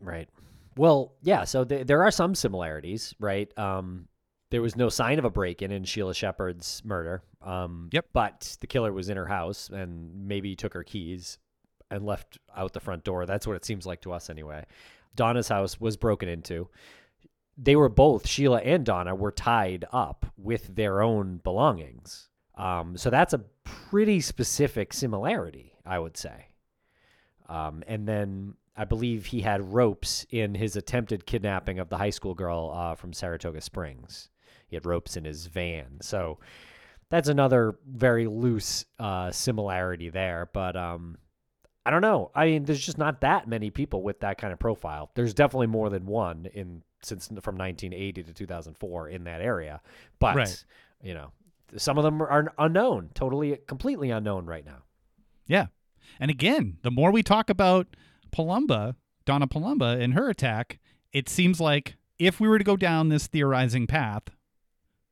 Right. Well, yeah. So th- there are some similarities, right? Um, there was no sign of a break-in in Sheila Shepard's murder. Um, Yep. But the killer was in her house and maybe took her keys and left out the front door. That's what it seems like to us, anyway. Donna's house was broken into. They were both Sheila and Donna were tied up with their own belongings. Um, so that's a pretty specific similarity, I would say. Um, and then I believe he had ropes in his attempted kidnapping of the high school girl uh, from Saratoga Springs. He had ropes in his van. So that's another very loose uh, similarity there. But um, I don't know. I mean, there's just not that many people with that kind of profile. There's definitely more than one in since from 1980 to 2004 in that area. But Right. you know, some of them are unknown, totally, completely unknown right now. Yeah. And again, the more we talk about Palumba, Donna Palumba and her attack, it seems like if we were to go down this theorizing path,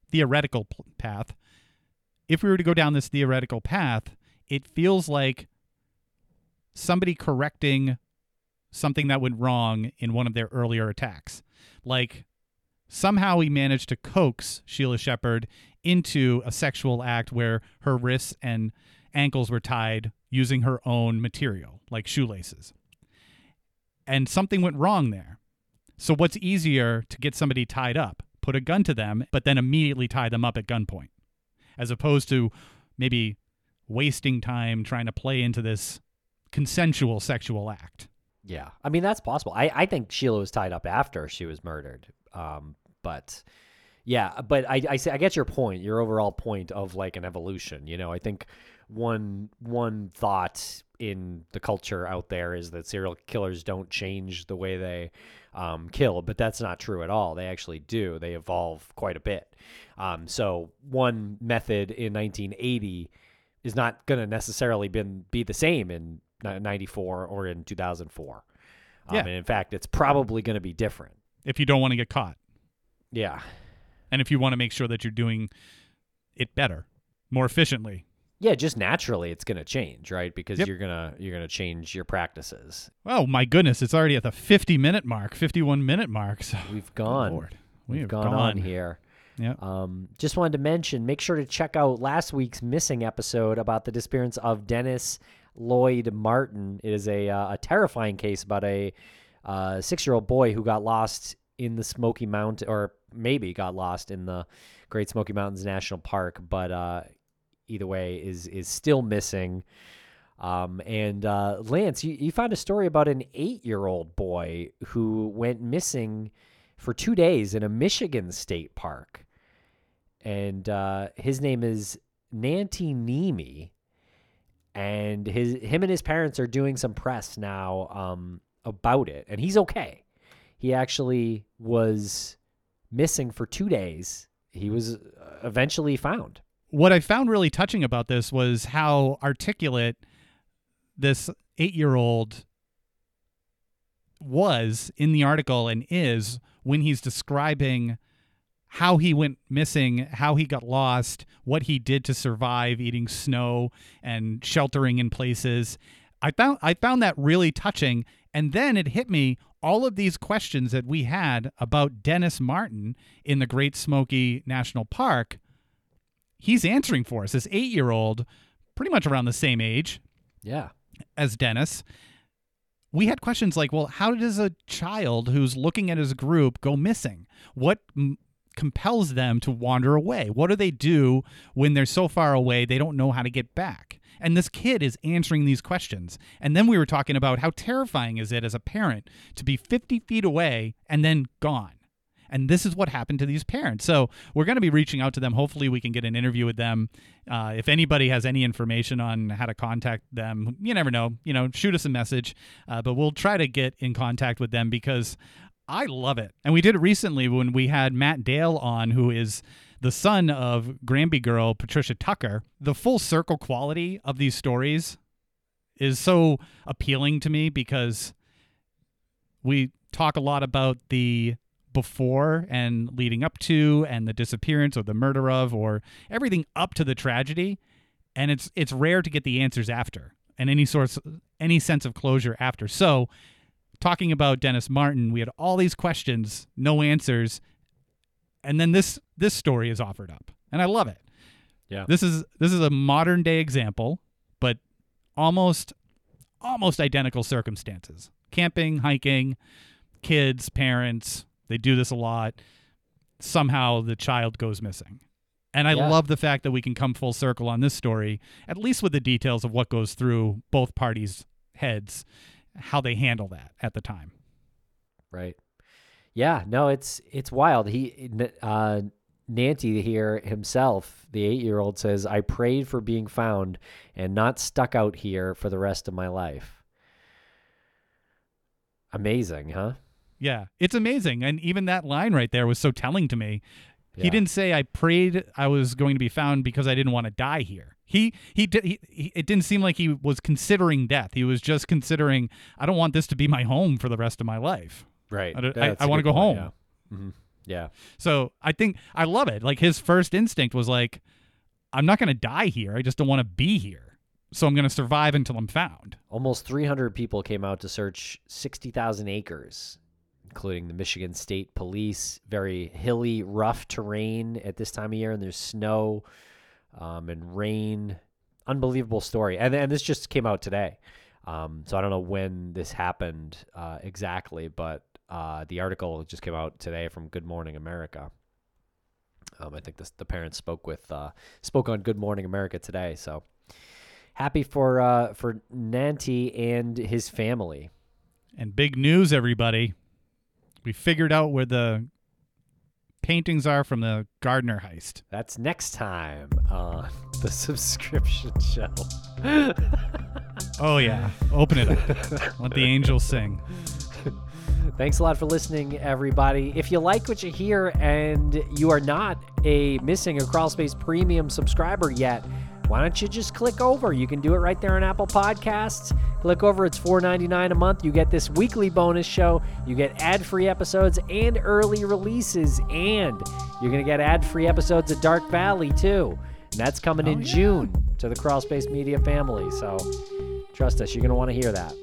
theoretical path, if we were to go down this theoretical path, it feels like somebody correcting something that went wrong in one of their earlier attacks. Like somehow he managed to coax Sheila Shepard into a sexual act where her wrists and ankles were tied using her own material, like shoelaces. And something went wrong there. So, what's easier to get somebody tied up? Put a gun to them, but then immediately tie them up at gunpoint, as opposed to maybe wasting time trying to play into this consensual sexual act. Yeah, I mean that's possible. I, I think Sheila was tied up after she was murdered. Um, but yeah, but I I, I get your point, your overall point of like an evolution. You know, I think one one thought in the culture out there is that serial killers don't change the way they um, kill, but that's not true at all. They actually do. They evolve quite a bit. Um, so one method in 1980 is not going to necessarily been be the same in 94 or in 2004. Um, Yeah. and in fact, it's probably going to be different. If you don't want to get caught, Yeah. and if you want to make sure that you're doing it better, more efficiently. Yeah, just naturally it's going to change, right? Because Yep. you're going to you're going to change your practices. Oh my goodness, it's already at the 50 minute mark, 51 minute mark. So We've gone. We've have gone, on here. Yeah. Um, just wanted to mention, make sure to check out last week's missing episode about the disappearance of Dennis Lloyd Martin. It is a uh, a terrifying case about a uh, six year old boy who got lost in the Smoky Mountain, or maybe got lost in the Great Smoky Mountains National Park, but uh, either way is is still missing. Um, and uh, Lance, you, you found a story about an eight year old boy who went missing for two days in a Michigan state park. And uh, his name is Nanti Nemi. And his him and his parents are doing some press now um, about it. And he's okay. He actually was missing for two days. He was uh, eventually found. What I found really touching about this was how articulate this eight year old was in the article and is when he's describing how he went missing, how he got lost, what he did to survive eating snow and sheltering in places. I found I found that really touching and then it hit me all of these questions that we had about Dennis Martin in the Great Smoky National Park. He's answering for us. This 8-year-old pretty much around the same age Yeah. as Dennis. We had questions like, well, how does a child who's looking at his group go missing? What compels them to wander away? What do they do when they're so far away they don't know how to get back? And this kid is answering these questions. And then we were talking about how terrifying is it as a parent to be 50 feet away and then gone. And this is what happened to these parents. So we're going to be reaching out to them. Hopefully, we can get an interview with them. Uh, if anybody has any information on how to contact them, you never know. You know, shoot us a message. Uh, but we'll try to get in contact with them because I love it. And we did it recently when we had Matt Dale on, who is the son of Granby girl Patricia Tucker. The full circle quality of these stories is so appealing to me because we talk a lot about the before and leading up to and the disappearance or the murder of or everything up to the tragedy and it's it's rare to get the answers after and any source any sense of closure after so talking about Dennis Martin we had all these questions no answers and then this this story is offered up and I love it. Yeah. this is this is a modern day example but almost almost identical circumstances. Camping hiking kids parents they do this a lot. Somehow the child goes missing. And i Yeah. love the fact that we can come full circle on this story at least with the details of what goes through both parties heads how they handle that at the time Right. Yeah. No, it's it's wild. He uh, Nanti here himself, the eight year old, says, "I prayed for being found and not stuck out here for the rest of my life." Amazing, huh? yeah it's amazing and even that line right there was so telling to me he didn't say i prayed i was going to be found because i didn't want to die here he he, did he he it didn't seem like he was considering death he was just considering i don't want this to be my home for the rest of my life Right. I I- I a wanna go point, home. Yeah. hmm yeah. so i think i love it like his first instinct was like i'm not going to die here i just don't want to be here so I'm going to survive until I'm found. Almost 300 people came out to search 60,000 acres, including the Michigan State Police. Very hilly, rough terrain at this time of year, and there's snow um, and rain. Unbelievable story. And, and this just came out today. Um, so I don't know when this happened uh, exactly, but uh, the article just came out today from Good Morning America. Um, I think this, the parents spoke with uh, spoke on Good Morning America today. So happy for uh, for Nanti and his family. And big news, everybody. We figured out where the paintings are from the Gardner heist. That's next time on the subscription show. oh yeah, open it up. Let the angels sing. Thanks a lot for listening, everybody. If you like what you hear and you are not a missing a crawl space premium subscriber yet, why don't you just click over? You can do it right there on Apple Podcasts. Click over, it's $4.99 a month. You get this weekly bonus show, you get ad free episodes and early releases, and you're going to get ad free episodes of Dark Valley too. And that's coming Oh, in yeah. June to the Crawl Space Media family. So trust us, you're going to want to hear that.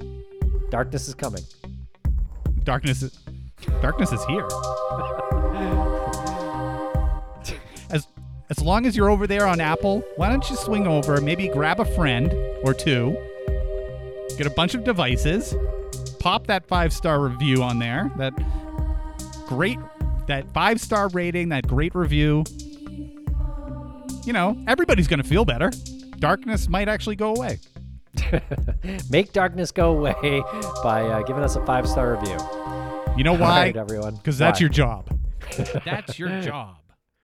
Darkness is coming. Darkness is darkness is here. As as long as you're over there on Apple, why don't you swing over, maybe grab a friend or two, get a bunch of devices, pop that five star review on there. That great that five star rating, that great review. You know, everybody's gonna feel better. Darkness might actually go away. Make darkness go away by uh, giving us a five star review. You know why? right, everyone. Because that's your job. that's your job.